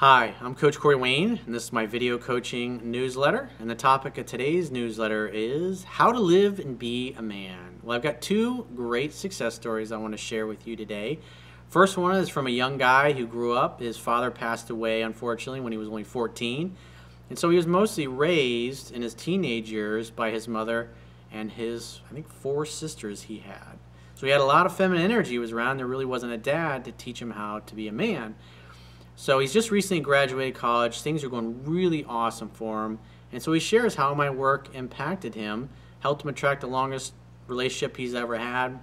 Hi, I'm Coach Corey Wayne, and this is my video coaching newsletter. And the topic of today's newsletter is how to live and be a man. Well, I've got two great success stories I want to share with you today. First one is from a young guy who grew up. His father passed away, unfortunately, when he was only 14. And so he was mostly raised in his teenage years by his mother and his, I think, four sisters he had. So he had a lot of feminine energy. He was around. There really wasn't a dad to teach him how to be a man. So he's just recently graduated college. Things are going really awesome for him. And so he shares how my work impacted him, helped him attract the longest relationship he's ever had,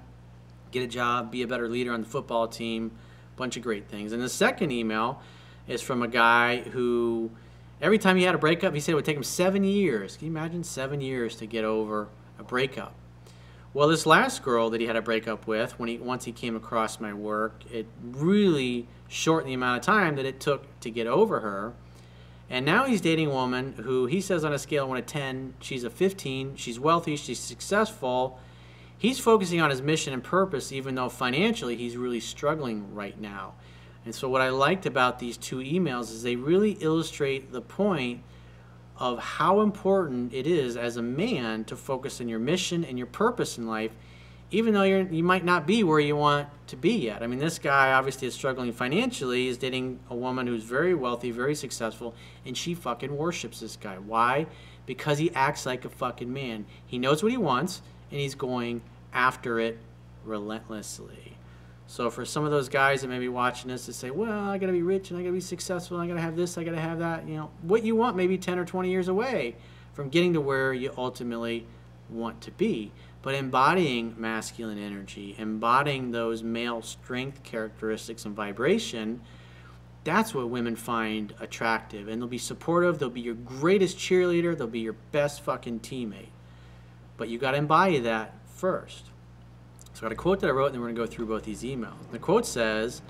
get a job, be a better leader on the football team, bunch of great things. And the second email is from a guy who every time he had a breakup, he said it would take him seven years. Can you imagine seven years to get over a breakup? Well, this last girl that he had a breakup with, when he once he came across my work, it really shortened the amount of time that it took to get over her. And now he's dating a woman who he says on a scale of 1 to 10, she's a 15, she's wealthy, she's successful. He's focusing on his mission and purpose, even though financially he's really struggling right now. And so, what I liked about these two emails is they really illustrate the point of how important it is as a man to focus on your mission and your purpose in life, even though you're, you might not be where you want to be yet. I mean, this guy obviously is struggling financially, is dating a woman who's very wealthy, very successful, and she fucking worships this guy. Why? Because he acts like a fucking man. He knows what he wants, and he's going after it relentlessly. So for some of those guys that may be watching this to say, well, I got to be rich and I got to be successful and I got to have this, I got to have that, you know, what you want maybe 10 or 20 years away from getting to where you ultimately want to be. But embodying masculine energy, embodying those male strength characteristics and vibration, that's what women find attractive. And they'll be supportive, they'll be your greatest cheerleader, they'll be your best fucking teammate. But you got to embody that first. So I got a quote that I wrote, and then we're going to go through both these emails. The quote says,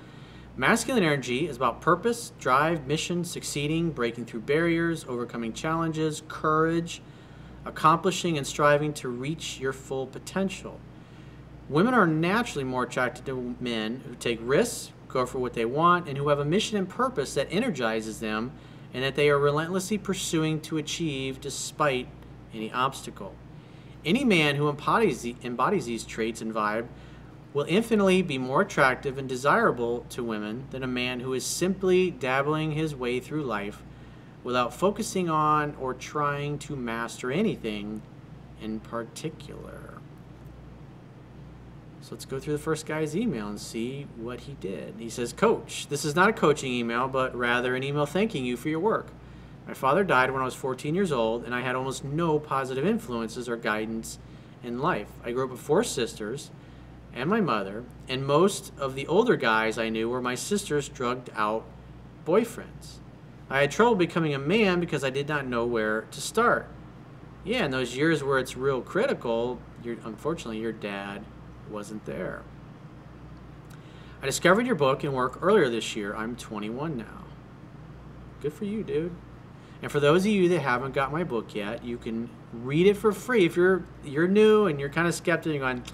Masculine energy is about purpose, drive, mission, succeeding, breaking through barriers, overcoming challenges, courage, accomplishing and striving to reach your full potential. Women are naturally more attracted to men who take risks, go for what they want, and who have a mission and purpose that energizes them and that they are relentlessly pursuing to achieve despite any obstacle. Any man who embodies, the, embodies these traits and vibe will infinitely be more attractive and desirable to women than a man who is simply dabbling his way through life without focusing on or trying to master anything in particular. So let's go through the first guy's email and see what he did. He says, Coach, this is not a coaching email, but rather an email thanking you for your work. My father died when I was 14 years old, and I had almost no positive influences or guidance in life. I grew up with four sisters and my mother, and most of the older guys I knew were my sister's drugged out boyfriends. I had trouble becoming a man because I did not know where to start. Yeah, in those years where it's real critical, unfortunately, your dad wasn't there. I discovered your book and work earlier this year. I'm 21 now. Good for you, dude. And for those of you that haven't got my book yet, you can read it for free. If you're you're new and you're kind of skeptic on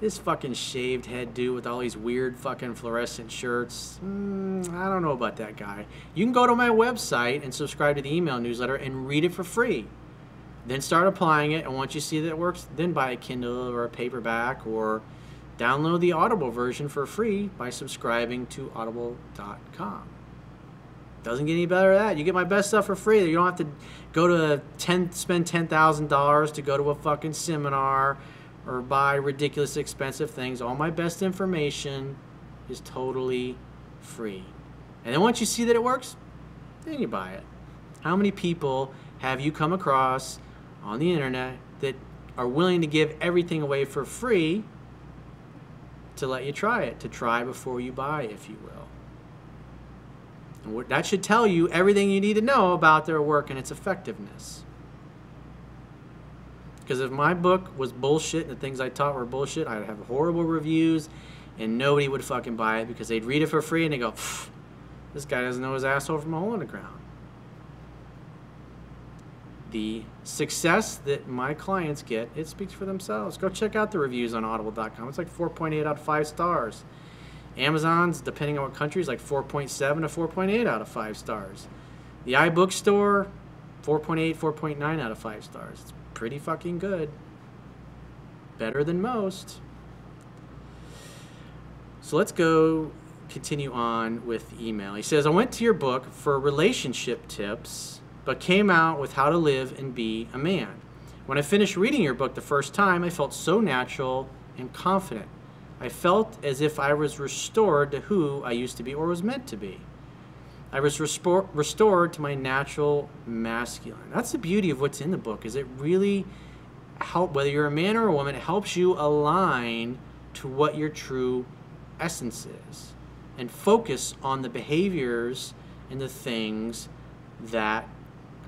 this fucking shaved head dude with all these weird fucking fluorescent shirts, mm, I don't know about that guy. You can go to my website and subscribe to the email newsletter and read it for free. Then start applying it, and once you see that it works, then buy a Kindle or a paperback or download the Audible version for free by subscribing to audible.com. Doesn't get any better than that. You get my best stuff for free. You don't have to go to ten, spend ten thousand dollars to go to a fucking seminar or buy ridiculous expensive things. All my best information is totally free. And then once you see that it works, then you buy it. How many people have you come across on the internet that are willing to give everything away for free to let you try it, to try before you buy, if you will? That should tell you everything you need to know about their work and its effectiveness. Because if my book was bullshit and the things I taught were bullshit, I'd have horrible reviews and nobody would fucking buy it because they'd read it for free and they go, this guy doesn't know his asshole from a hole in the ground. The success that my clients get, it speaks for themselves. Go check out the reviews on audible.com. It's like 4.8 out of 5 stars. Amazon's, depending on what country, is like 4.7 to 4.8 out of 5 stars. The iBookstore, 4.8, 4.9 out of 5 stars. It's pretty fucking good. Better than most. So let's go continue on with email. He says, I went to your book for relationship tips, but came out with how to live and be a man. When I finished reading your book the first time, I felt so natural and confident. I felt as if I was restored to who I used to be or was meant to be. I was restored to my natural masculine. That's the beauty of what's in the book. Is it really help whether you're a man or a woman, it helps you align to what your true essence is and focus on the behaviors and the things that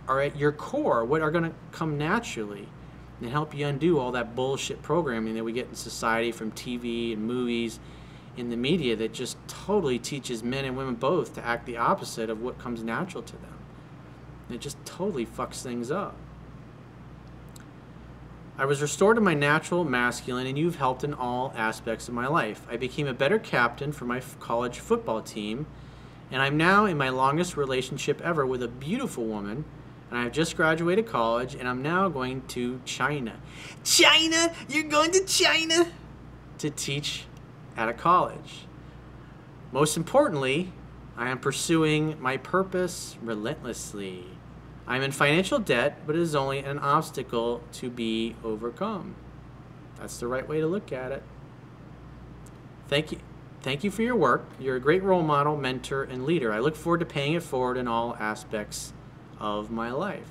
are at your core, what are going to come naturally and help you undo all that bullshit programming that we get in society from TV and movies in the media that just totally teaches men and women both to act the opposite of what comes natural to them. It just totally fucks things up. I was restored to my natural masculine, and you've helped in all aspects of my life. I became a better captain for my college football team, and I'm now in my longest relationship ever with a beautiful woman. And I have just graduated college, and I'm now going to China. China? You're going to China? To teach at a college. Most importantly, I am pursuing my purpose relentlessly. I'm in financial debt, but it is only an obstacle to be overcome. That's the right way to look at it. Thank you. Thank you for your work. You're a great role model, mentor, and leader. I look forward to paying it forward in all aspects of my life.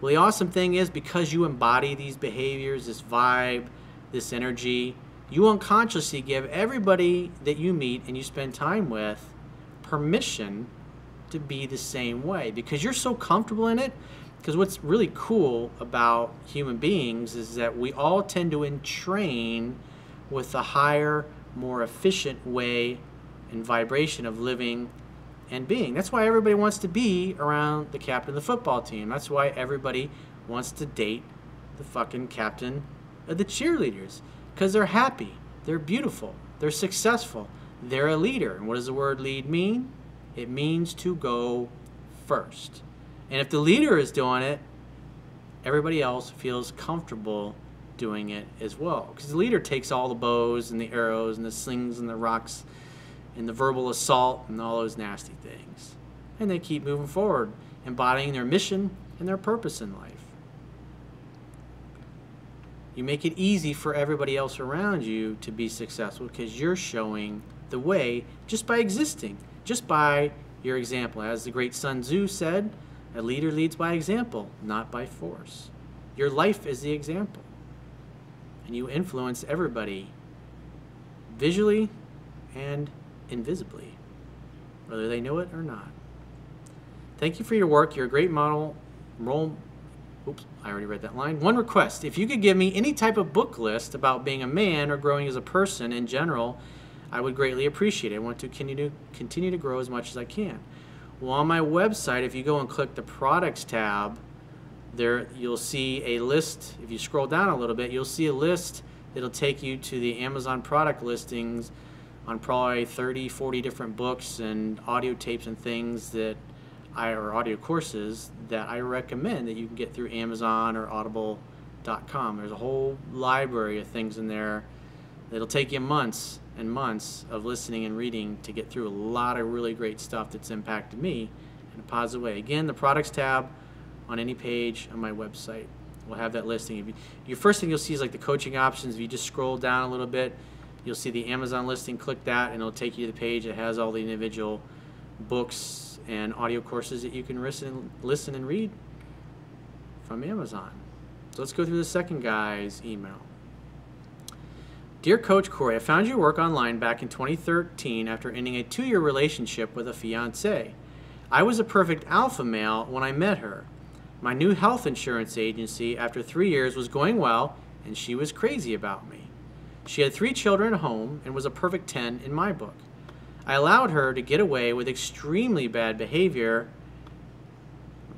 Well, the awesome thing is because you embody these behaviors, this vibe, this energy, you unconsciously give everybody that you meet and you spend time with permission to be the same way because you're so comfortable in it. Because what's really cool about human beings is that we all tend to entrain with a higher, more efficient way and vibration of living and being. That's why everybody wants to be around the captain of the football team. That's why everybody wants to date the fucking captain of the cheerleaders because they're happy, they're beautiful, they're successful, they're a leader. And what does the word lead mean? It means to go first. And if the leader is doing it, everybody else feels comfortable doing it as well. Because the leader takes all the bows and the arrows and the slings and the rocks and the verbal assault and all those nasty things. And they keep moving forward, embodying their mission and their purpose in life. You make it easy for everybody else around you to be successful because you're showing the way just by existing just by your example. As the great Sun Tzu said, a leader leads by example, not by force. Your life is the example. And you influence everybody visually and invisibly, whether they know it or not. Thank you for your work. You're a great model. Role. Oops, I already read that line. One request if you could give me any type of book list about being a man or growing as a person in general I would greatly appreciate it. I want to continue, continue to grow as much as I can. Well, on my website, if you go and click the products tab, there you'll see a list. If you scroll down a little bit, you'll see a list that'll take you to the Amazon product listings on probably 30, 40 different books and audio tapes and things that I or audio courses that I recommend that you can get through Amazon or Audible.com. There's a whole library of things in there that'll take you months and months of listening and reading to get through a lot of really great stuff that's impacted me in a positive way. Again, the products tab on any page on my website will have that listing. If you, your first thing you'll see is like the coaching options. If you just scroll down a little bit, you'll see the Amazon listing. Click that, and it'll take you to the page that has all the individual books and audio courses that you can listen, listen and read from Amazon. So let's go through the second guy's email. Dear Coach Corey, I found your work online back in 2013 after ending a two year relationship with a fiance. I was a perfect alpha male when I met her. My new health insurance agency, after three years, was going well, and she was crazy about me. She had three children at home and was a perfect 10 in my book. I allowed her to get away with extremely bad behavior.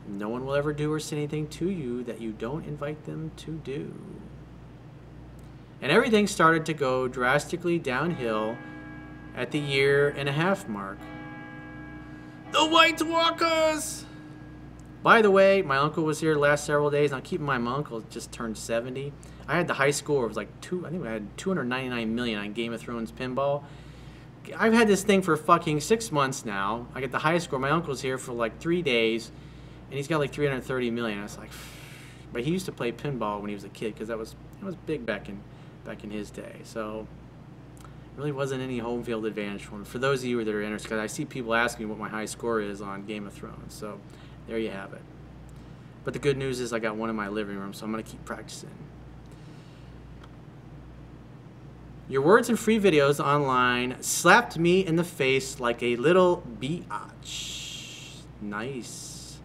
No one will ever do or say anything to you that you don't invite them to do and everything started to go drastically downhill at the year and a half mark. The White Walkers! By the way, my uncle was here last several days. Now, keep in mind, my uncle just turned 70. I had the high score. It was like two. I think I had 299 million on Game of Thrones pinball. I've had this thing for fucking six months now. I get the highest score. My uncle's here for like three days, and he's got like 330 million. I was like, but he used to play pinball when he was a kid because that was that was big back in back in his day. So really wasn't any home field advantage for him. For those of you that are interested, I see people asking me what my high score is on Game of Thrones. So there you have it. But the good news is I got one in my living room, so I'm going to keep practicing. Your words and free videos online slapped me in the face like a little biatch. Nice.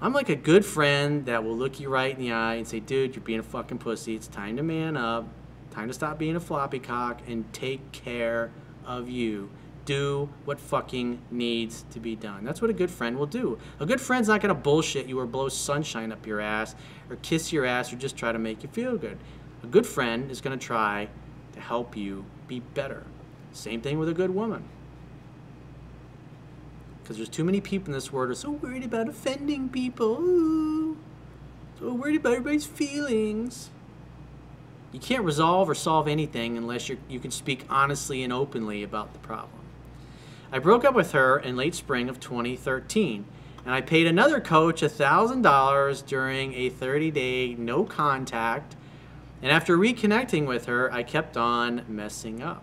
I'm like a good friend that will look you right in the eye and say, dude, you're being a fucking pussy. It's time to man up. Time to stop being a floppy cock and take care of you. Do what fucking needs to be done. That's what a good friend will do. A good friend's not gonna bullshit you or blow sunshine up your ass or kiss your ass or just try to make you feel good. A good friend is gonna try to help you be better. Same thing with a good woman. Because there's too many people in this world who are so worried about offending people. So worried about everybody's feelings. You can't resolve or solve anything unless you you can speak honestly and openly about the problem. I broke up with her in late spring of 2013, and I paid another coach $1,000 during a 30 day no contact. And after reconnecting with her, I kept on messing up.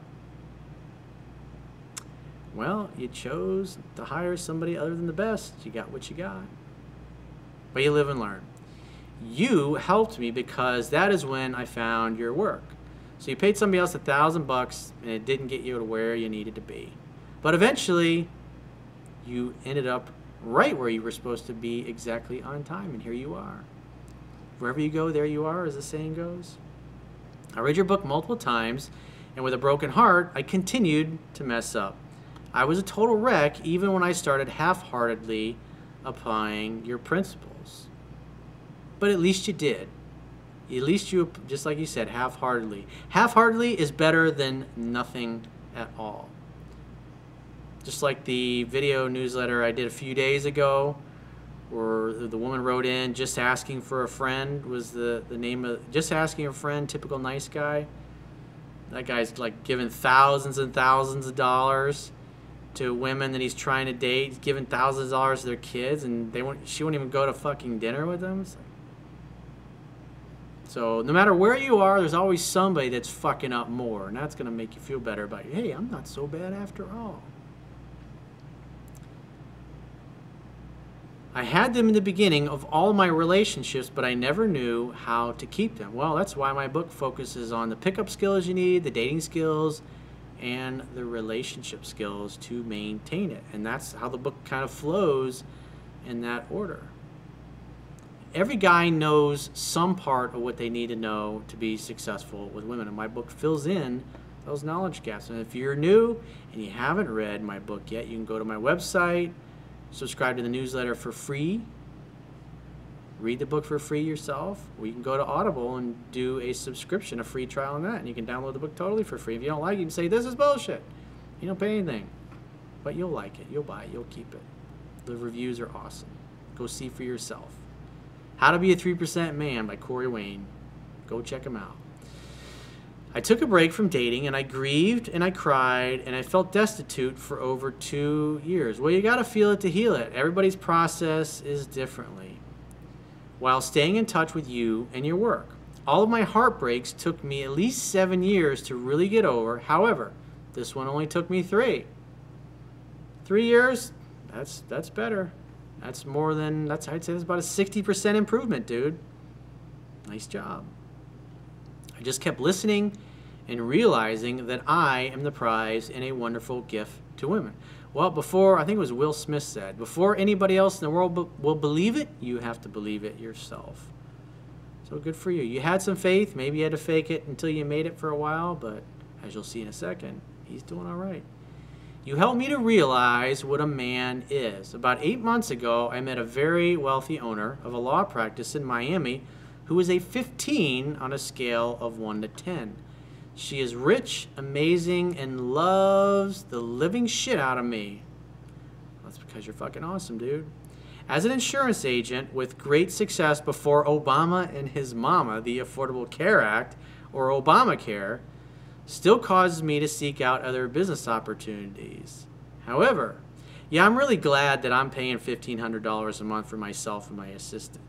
Well, you chose to hire somebody other than the best. You got what you got. But you live and learn you helped me because that is when I found your work. So you paid somebody else a thousand bucks and it didn't get you to where you needed to be. But eventually you ended up right where you were supposed to be exactly on time and here you are. Wherever you go, there you are, as the saying goes. I read your book multiple times and with a broken heart, I continued to mess up. I was a total wreck even when I started half-heartedly applying your principles. But at least you did. At least you, just like you said, half-heartedly. Half-heartedly is better than nothing at all. Just like the video newsletter I did a few days ago, where the woman wrote in just asking for a friend was the, the name of just asking a friend typical nice guy that guy's like giving thousands and thousands of dollars to women that he's trying to date he's giving thousands of dollars to their kids and they won't she won't even go to fucking dinner with them so no matter where you are, there's always somebody that's fucking up more, and that's to make you feel better about. Hey, I'm not so bad after all. I had them in the beginning of all my relationships, but I never knew how to keep them. Well, that's why my book focuses on the pickup skills you need, the dating skills, and the relationship skills to maintain it. And that's how the book kind of flows in that order every guy knows some part of what they need to know to be successful with women. And my book fills in those knowledge gaps. And if you're new and you haven't read my book yet, you can go to my website, subscribe to the newsletter for free, read the book for free yourself, or you can go to Audible and do a subscription, a free trial on that, and you can download the book totally for free. If you don't like it, you can say, This is bullshit. You don't pay anything. But you'll like it, you'll buy it, you'll keep it. The reviews are awesome. Go see for yourself. How to Be a 3% Man by Corey Wayne. Go check him out. I took a break from dating and I grieved and I cried and I felt destitute for over two years. Well, you got to feel it to heal it. Everybody's process is differently. While staying in touch with you and your work. All of my heartbreaks took me at least seven years to really get over. However, this one only took me three. Three years, that's, that's better. That's more than, that's I'd say that's about a 60% improvement, dude. Nice job. I just kept listening and realizing that I am the prize and a wonderful gift to women. Well, before, I think it was Will Smith said, before anybody else in the world will believe it, you have to believe it yourself. So good for you. You had some faith. Maybe you had to fake it until you made it for a while, but as you'll see in a second, he's doing all right. You helped me to realize what a man is. About eight months ago, I met a very wealthy owner of a law practice in Miami who was a 15 on a scale of 1 to 10. She is rich, amazing, and loves the living shit out of me. That's because you're fucking awesome, dude. As an insurance agent with great success before Obama and his mama, the Affordable Care Act, or Obamacare, still causes me to seek out other business opportunities. However, yeah, I'm really glad that I'm paying $1,500 a month for myself and my assistant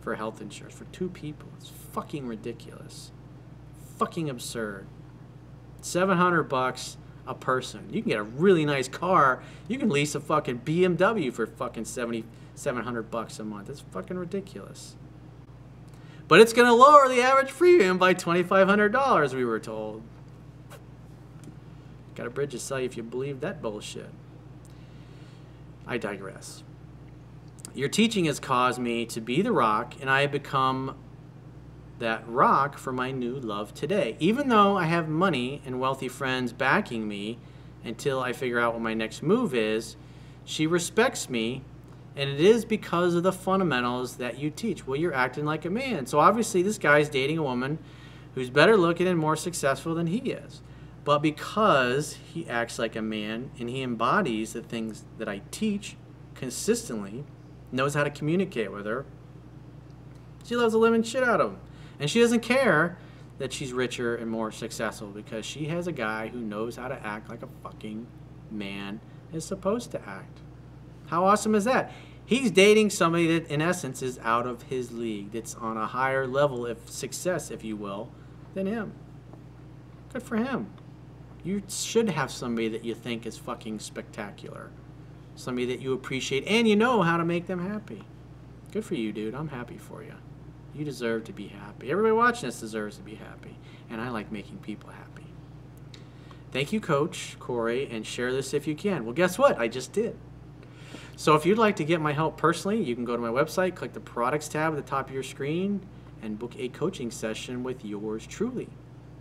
for health insurance for two people. It's fucking ridiculous. Fucking absurd. 700 bucks a person. You can get a really nice car. You can lease a fucking BMW for fucking 70 700 bucks a month. It's fucking ridiculous. But it's going to lower the average premium by $2500 we were told. Got a bridge to sell you if you believe that bullshit. I digress. Your teaching has caused me to be the rock, and I have become that rock for my new love today. Even though I have money and wealthy friends backing me until I figure out what my next move is, she respects me, and it is because of the fundamentals that you teach. Well, you're acting like a man. So obviously, this guy's dating a woman who's better looking and more successful than he is. But because he acts like a man and he embodies the things that I teach consistently, knows how to communicate with her, she loves the living shit out of him. And she doesn't care that she's richer and more successful because she has a guy who knows how to act like a fucking man is supposed to act. How awesome is that? He's dating somebody that, in essence, is out of his league, that's on a higher level of success, if you will, than him. Good for him. You should have somebody that you think is fucking spectacular. Somebody that you appreciate and you know how to make them happy. Good for you, dude. I'm happy for you. You deserve to be happy. Everybody watching this deserves to be happy. And I like making people happy. Thank you, Coach Corey, and share this if you can. Well, guess what? I just did. So if you'd like to get my help personally, you can go to my website, click the products tab at the top of your screen, and book a coaching session with yours truly.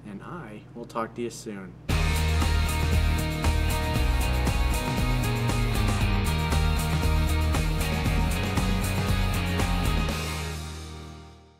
And I will talk to you soon.